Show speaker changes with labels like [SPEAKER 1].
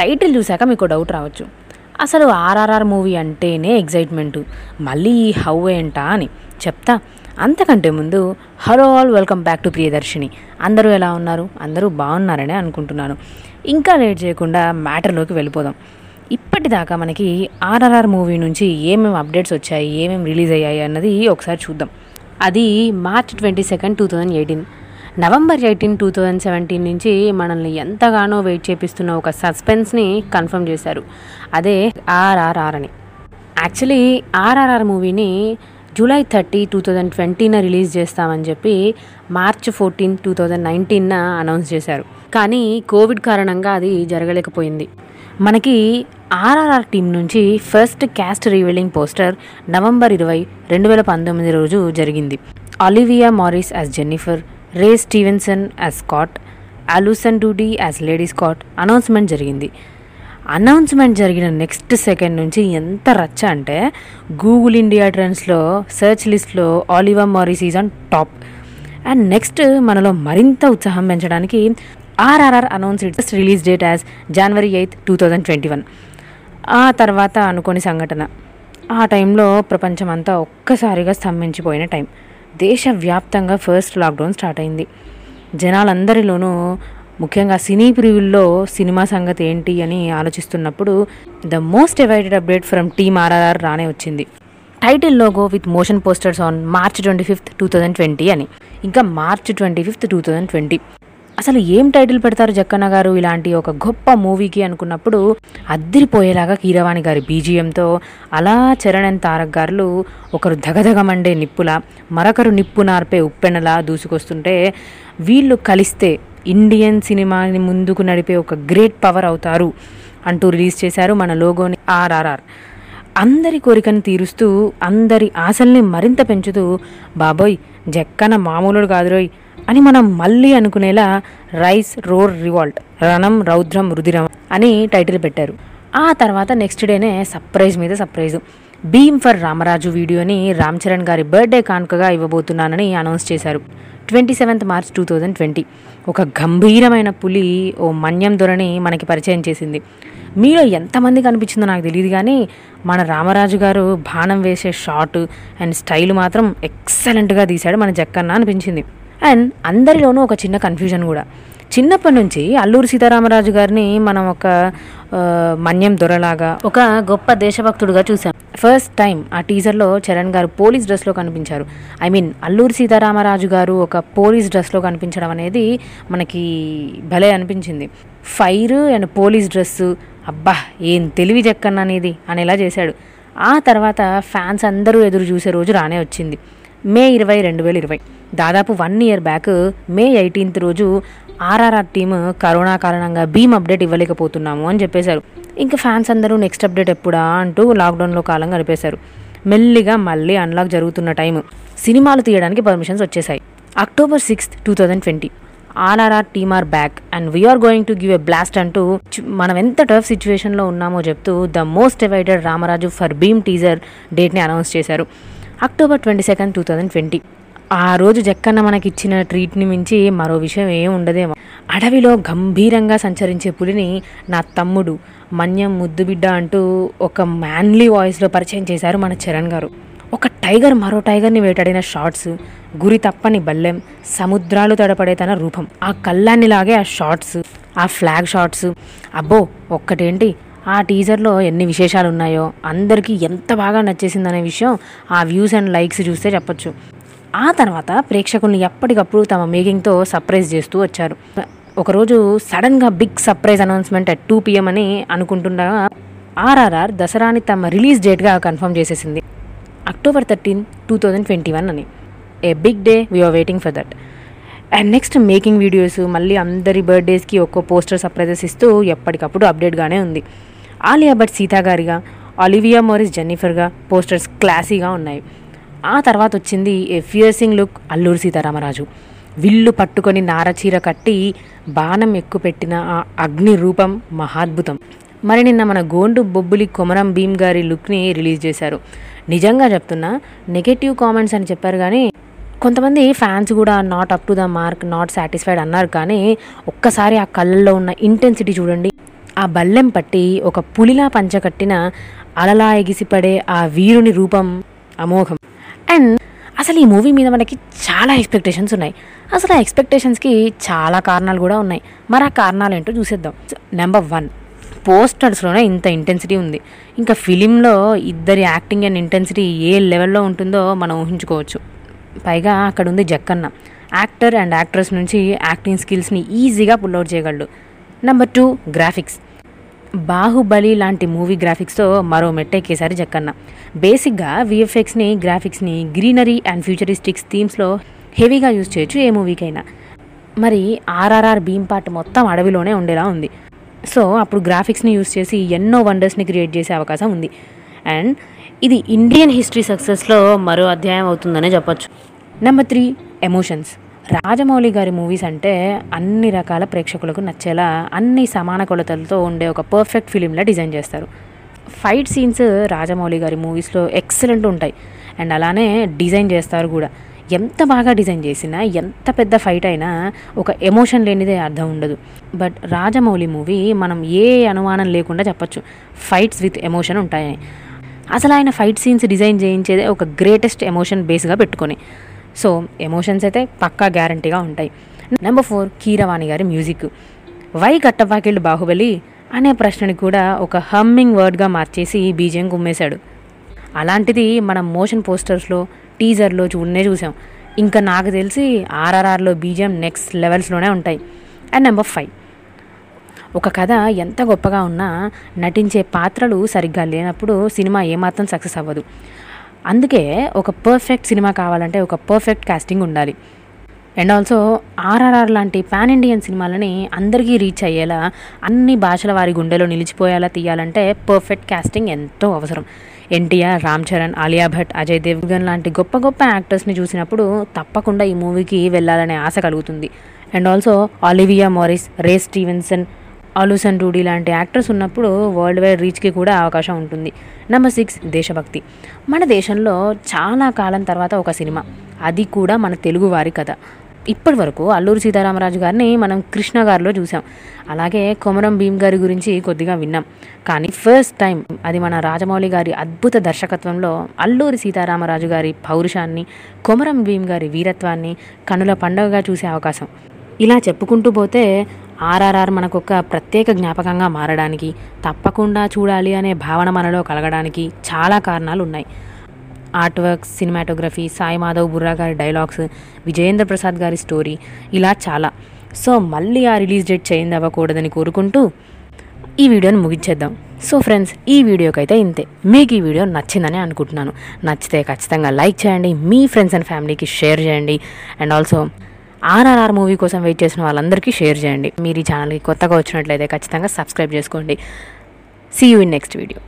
[SPEAKER 1] Title చూశాక మీకు doubt రావచ్చు. అసలు ఆర్ఆర్ఆర్ మూవీ అంటేనే ఎగ్జైట్మెంట్ మళ్ళీ ఈ హౌ ఏంటా అని చెప్తా. అంతకంటే ముందు hello all welcome back to Priyadarshini. అందరూ ఎలా ఉన్నారు? అందరూ బాగున్నారనే అనుకుంటున్నాను. ఇంకా లేట్ చేయకుండా మ్యాటర్లోకి వెళ్ళిపోదాం. ఇప్పటిదాకా మనకి ఆర్ఆర్ఆర్ మూవీ నుంచి ఏమేమి అప్డేట్స్ వచ్చాయి ఏమేమి రిలీజ్ అయ్యాయి అన్నది ఒకసారి చూద్దాం. అది March twenty second two thousand eighteen. November eighteen two thousand seventeen నుంచి మనల్ని ఎంతగానో వెయిట్ చేపిస్తున్న ఒక సస్పెన్స్ని కన్ఫర్మ్ చేశారు. అదే ఆర్ఆర్ఆర్ అని. యాక్చువల్లీ ఆర్ఆర్ఆర్ మూవీని July thirty two thousand ట్వంటీన release చేస్తామని చెప్పి March fourteen two thousand నైన్టీన్న announce చేశారు. కానీ కోవిడ్ కారణంగా అది జరగలేకపోయింది. మనకి ఆర్ఆర్ఆర్ టీం నుంచి first cast revealing poster November ఇరవై రెండు వేల పంతొమ్మిది రోజు జరిగింది. Olivia Morris as Jennifer Ray Stevenson as Scott Alison Doody as Lady Scott announcement జరిగింది. అనౌన్స్మెంట్ జరిగిన నెక్స్ట్ సెకండ్ నుంచి ఎంత రచ్చ అంటే గూగుల్ ఇండియా ట్రెండ్స్లో సెర్చ్ లిస్ట్లో Olivia Morris is on top. And next మనలో మరింత ఉత్సాహం పెంచడానికి RRR announce its release date as January eighth two thousand twenty one ఆ తర్వాత అనుకోని సంఘటన. ఆ టైంలో ప్రపంచమంతా ఒక్కసారిగా స్తంభించిపోయిన టైం దేశవ్యాప్తంగా ఫస్ట్ లాక్డౌన్ స్టార్ట్ అయింది. జనాలందరిలోనూ ముఖ్యంగా సినీ ప్రివ్యూల్లో సినిమా సంగతి ఏంటి అని ఆలోచిస్తున్నప్పుడు the most awaited update from team RRR రానే వచ్చింది. Title logo with motion posters on March twenty fifth two thousand twenty అని. ఇంకా March twenty fifth two thousand twenty. అసలు ఏం టైటిల్ పెడతారు జక్కన్న గారు ఇలాంటి ఒక గొప్ప మూవీకి అనుకున్నప్పుడు అద్దిరిపోయేలాగా కీరవాణి గారి బీజిఎంతో అలా చరణ్ అండ్ తారక్ గారులు ఒకరు దగదగమండే నిప్పుల మరొకరు నిప్పు నార్పే ఉప్పెనలా దూసుకొస్తుంటే వీళ్ళు కలిస్తే ఇండియన్ సినిమాని ముందుకు నడిపే ఒక గ్రేట్ పవర్ అవుతారు అంటూ రిలీజ్ చేశారు మన లోగోని ఆర్ఆర్ఆర్. అందరి కోరికను తీరుస్తూ అందరి ఆశల్ని మరింత పెంచుతూ బాబోయ్ జక్కన మామూలుడు కాదురోయ్ అని మనం మళ్ళీ అనుకునేలా rise roar revolt Ranam Raudram Rudhiram అని టైటిల్ పెట్టారు. ఆ తర్వాత నెక్స్ట్ డేనే సర్ప్రైజ్ మీద సర్ప్రైజ్. భీమ్ ఫర్ రామరాజు వీడియోని రామ్ చరణ్ గారి బర్త్డే కానుకగా ఇవ్వబోతున్నానని అనౌన్స్ చేశారు. Twenty seventh March two thousand twenty. ఒక గంభీరమైన పులి ఓ మన్యం దొరని మనకి పరిచయం చేసింది. మీలో ఎంతమంది కనిపించిందో నాకు తెలియదు కానీ మన రామరాజు గారు బాణం వేసే షాట్ అండ్ స్టైల్ మాత్రం ఎక్సలెంట్గా తీశాడు మన జక్కన్న అనిపించింది. అండ్ అందరిలోనూ ఒక చిన్న కన్ఫ్యూజన్ కూడా. చిన్నప్పటి నుంచి అల్లూరి సీతారామరాజు గారిని మనం ఒక మన్యం దొరలాగా ఒక గొప్ప దేశభక్తుడుగా చూసాం ఫస్ట్ టైం ఆ టీజర్లో చరణ్ గారు పోలీస్ డ్రెస్లో కనిపించారు. ఐ మీన్ అల్లూరి సీతారామరాజు గారు ఒక పోలీస్ డ్రెస్లో కనిపించడం అనేది మనకి భలే అనిపించింది. ఫైర్ అండ్ పోలీస్ డ్రెస్సు అబ్బా ఏం తెలివి చెక్కన్న అనేది అనేలా చేశాడు. ఆ తర్వాత ఫ్యాన్స్ అందరూ ఎదురు చూసే రోజు రానే వచ్చింది. మే ఇరవై రెండు వేల ఇరవై. దాదాపు one year back May eighteenth రోజు ఆర్ఆర్ఆర్ టీమ్ కరోనా కారణంగా భీమ్ అప్డేట్ ఇవ్వలేకపోతున్నాము అని చెప్పేశారు. ఇంకా ఫ్యాన్స్ అందరూ నెక్స్ట్ అప్డేట్ ఎప్పుడా అంటూ లాక్డౌన్లో కాలం గడిపేశారు మెల్లిగా మళ్ళీ అన్లాక్ జరుగుతున్న టైం సినిమాలు తీయడానికి పర్మిషన్స్ వచ్చేసాయి October sixth two thousand twenty. RRR team are back and we're going to give a blast అంటూ మనం ఎంత టఫ్ సిచ్యువేషన్లో ఉన్నామో చెప్తూ the most awaited Ramaraju for Bheem teaser డేట్ని announce చేశారు. October twenty second two thousand twenty. ఆ రోజు జక్కన్న మనకిచ్చిన ట్రీట్ని మించి మరో విషయం ఏం ఉండదేమో. అడవిలో గంభీరంగా సంచరించే పులిని నా తమ్ముడు మన్యం ముద్దుబిడ్డ అంటూ ఒక మ్యాన్లీ వాయిస్లో పరిచయం చేశారు మన చరణ్ గారు. ఒక టైగర్ మరో టైగర్ని వేటాడిన షార్ట్స్ గురి తప్పని బల్లెం సముద్రాలు తడపడే తన రూపం ఆ కళ్ళాన్ని లాగే ఆ షార్ట్స్ ఆ ఫ్లాగ్ షార్ట్స్ అబ్బో ఒక్కటేంటి? ఆ టీజర్లో ఎన్ని విశేషాలు ఉన్నాయో అందరికీ ఎంత బాగా నచ్చేసిందనే విషయం ఆ వ్యూస్ అండ్ లైక్స్ చూస్తే చెప్పొచ్చు. ఆ తర్వాత ప్రేక్షకుల్ని ఎప్పటికప్పుడు తమ మేకింగ్తో సర్ప్రైజ్ చేస్తూ వచ్చారు. ఒకరోజు సడన్గా big surprise announcement at two PM అని అనుకుంటుండగా ఆర్ఆర్ఆర్ దసరాని తమ రిలీజ్ డేట్గా కన్ఫర్మ్ చేసేసింది. October thirteen two thousand twenty one అని. A big day we're waiting for that and next making videos మళ్ళీ అందరి బర్త్డేస్కి ఒక్కో పోస్టర్ సర్ప్రైజెస్ ఇస్తూ ఎప్పటికప్పుడు అప్డేట్గానే ఉంది. ఆలియా భట్ సీతా గారిగా ఆలివియా మోరిస్ జెన్నిఫర్గా పోస్టర్స్ క్లాసీగా ఉన్నాయి. ఆ తర్వాత వచ్చింది a piercing look Alluri Sitaramaraju. విల్లు పట్టుకొని నారచీర కట్టి బాణం ఎక్కుపెట్టిన ఆ అగ్ని రూపం మహాద్భుతం. మరి నిన్న మన గోండు బొబ్బులి కొమరం భీమ్ గారి లుక్ని రిలీజ్ చేశారు. నిజంగా చెప్తున్నా నెగటివ్ కామెంట్స్ అని చెప్పారు కానీ కొంతమంది ఫ్యాన్స్ కూడా not up to the mark not satisfied అన్నారు కానీ ఒక్కసారి ఆ కళ్ళల్లో ఉన్న ఇంటెన్సిటీ చూడండి ఆ బల్లెం పట్టి ఒక పులిలా పంచకట్టిన అలలా ఎగిసిపడే ఆ వీరుని రూపం అమోఘం. అండ్ అసలు ఈ మూవీ మీద మనకి చాలా ఎక్స్పెక్టేషన్స్ ఉన్నాయి. అసలు ఆ ఎక్స్పెక్టేషన్స్కి చాలా కారణాలు కూడా ఉన్నాయి. మరి ఆ కారణాలు ఏంటో చూసేద్దాం. నెంబర్ వన్ పోస్టర్స్లోనే ఇంత ఇంటెన్సిటీ ఉంది. ఇంకా ఫిలింలో ఇద్దరి యాక్టింగ్ అండ్ ఇంటెన్సిటీ ఏ లెవెల్లో ఉంటుందో మనం ఊహించుకోవచ్చు. పైగా అక్కడ ఉంది జక్కన్న. యాక్టర్ అండ్ యాక్ట్రెస్ నుంచి యాక్టింగ్ స్కిల్స్ని ఈజీగా పుల్అవుట్ చేయగలడు. నెంబర్ టూ గ్రాఫిక్స్ బాహుబలి లాంటి మూవీ గ్రాఫిక్స్తో మరో మెట్టెక్కేసారి జక్కన్న. బేసిక్గా విఎఫ్ఎక్స్ని గ్రాఫిక్స్ని గ్రీనరీ అండ్ ఫ్యూచరిస్టిక్స్ థీమ్స్లో హెవీగా యూజ్ చేయొచ్చు ఏ మూవీకైనా. మరి ఆర్ఆర్ఆర్ భీమ్ పార్ట్ మొత్తం అడవిలోనే ఉండేలా ఉంది. సో అప్పుడు గ్రాఫిక్స్ని యూజ్ చేసి ఎన్నో వండర్స్ని క్రియేట్ చేసే అవకాశం ఉంది. అండ్ ఇది ఇండియన్ హిస్టరీ సక్సెస్లో మరో అధ్యాయం అవుతుందనే చెప్పొచ్చు. నెంబర్ త్రీ ఎమోషన్స్ రాజమౌళి గారి మూవీస్ అంటే అన్ని రకాల ప్రేక్షకులకు నచ్చేలా అన్ని సమాన కొలతలతో ఉండే ఒక పర్ఫెక్ట్ ఫిలింలా డిజైన్ చేస్తారు. ఫైట్ సీన్స్ రాజమౌళి గారి మూవీస్లో ఎక్సలెంట్ ఉంటాయి. అండ్ అలానే డిజైన్ చేస్తారు కూడా. ఎంత బాగా డిజైన్ చేసినా ఎంత పెద్ద ఫైట్ అయినా ఒక ఎమోషన్ లేనిదే అర్థం ఉండదు. బట్ రాజమౌళి మూవీ మనం ఏ అనుమానం లేకుండా చెప్పొచ్చు. ఫైట్స్ విత్ ఎమోషన్ ఉంటాయని అసలు ఆయన ఫైట్ సీన్స్ డిజైన్ చేయించేదే ఒక గ్రేటెస్ట్ ఎమోషన్ బేస్గా పెట్టుకొని. సో ఎమోషన్స్ అయితే పక్కా గ్యారంటీగా ఉంటాయి. నెంబర్ ఫోర్ కీరవాణి గారి మ్యూజిక్. వై కట్టపాకిళ్ళు బాహుబలి అనే ప్రశ్నని కూడా ఒక హమ్మింగ్ వర్డ్గా మార్చేసి బీజం కుమ్మేశాడు అలాంటిది మనం మోషన్ పోస్టర్స్లో టీజర్లో చూడనే చూసాం. ఇంకా నాకు తెలిసి ఆర్ఆర్ఆర్లో బీజం నెక్స్ట్ లెవెల్స్లోనే ఉంటాయి. అండ్ నెంబర్ ఫైవ్ ఒక కథ ఎంత గొప్పగా ఉన్నా నటించే పాత్రలు సరిగ్గా లేనప్పుడు సినిమా ఏమాత్రం సక్సెస్ అవ్వదు. అందుకే ఒక పర్ఫెక్ట్ సినిమా కావాలంటే ఒక పర్ఫెక్ట్ కాస్టింగ్ ఉండాలి. అండ్ ఆల్సో ఆర్ఆర్ఆర్ లాంటి పాన్ ఇండియన్ సినిమాలని అందరికీ రీచ్ అయ్యేలా అన్ని భాషల వారి గుండెలో నిలిచిపోయేలా తీయాలంటే పర్ఫెక్ట్ కాస్టింగ్ ఎంతో అవసరం. ఎన్టీఆర్ రామ్ చరణ్ ఆలియా భట్ అజయ్ దేవ్గన్ లాంటి గొప్ప గొప్ప యాక్టర్స్ని చూసినప్పుడు తప్పకుండా ఈ మూవీకి వెళ్ళాలనే ఆశ కలుగుతుంది. And also Olivia Morris Ray Stevenson Alison Doody లాంటి యాక్టర్స్ ఉన్నప్పుడు వరల్డ్ వైడ్ రీచ్కి కూడా అవకాశం ఉంటుంది. నెంబర్ సిక్స్ దేశభక్తి. మన దేశంలో చాలా కాలం తర్వాత ఒక సినిమా. అది కూడా మన తెలుగు వారి కథ. ఇప్పటి వరకు అల్లూరి సీతారామరాజు గారిని మనం కృష్ణ గారిలో చూసాం. అలాగే కొమరం భీమ్ గారి గురించి కొద్దిగా విన్నాం. కానీ ఫస్ట్ టైం అది మన రాజమౌళి గారి అద్భుత దర్శకత్వంలో అల్లూరి సీతారామరాజు గారి పౌరుషాన్ని కొమరం భీమ్ గారి వీరత్వాన్ని కనుల పండుగగా చూసే అవకాశం. ఇలా చెప్పుకుంటూ పోతే ఆర్ఆర్ఆర్ మనకు ఒక ప్రత్యేక జ్ఞాపకంగా మారడానికి తప్పకుండా చూడాలి అనే భావన మనలో కలగడానికి చాలా కారణాలు ఉన్నాయి art work cinematography Sai Madhav Burra గారి డైలాగ్స్ విజయేంద్ర ప్రసాద్ గారి స్టోరీ ఇలా చాలా. సో మళ్ళీ ఆ రిలీజ్ డేట్ చేంజ్ అవ్వకూడదని కోరుకుంటూ ఈ వీడియోని ముగించేద్దాం. సో ఫ్రెండ్స్ ఈ వీడియోకైతే ఇంతే. మీకు ఈ వీడియో నచ్చిందని అనుకుంటున్నాను. నచ్చితే ఖచ్చితంగా లైక్ చేయండి మీ ఫ్రెండ్స్ అండ్ ఫ్యామిలీకి షేర్ చేయండి. అండ్ ఆల్సో ఆర్ఆర్ఆర్ మూవీ కోసం వెయిట్ చేసిన వాళ్ళందరికీ షేర్ చేయండి. మీరు ఈ ఛానల్కి కొత్తగా వచ్చినట్లయితే ఖచ్చితంగా సబ్స్క్రైబ్ చేసుకోండి. See you in next video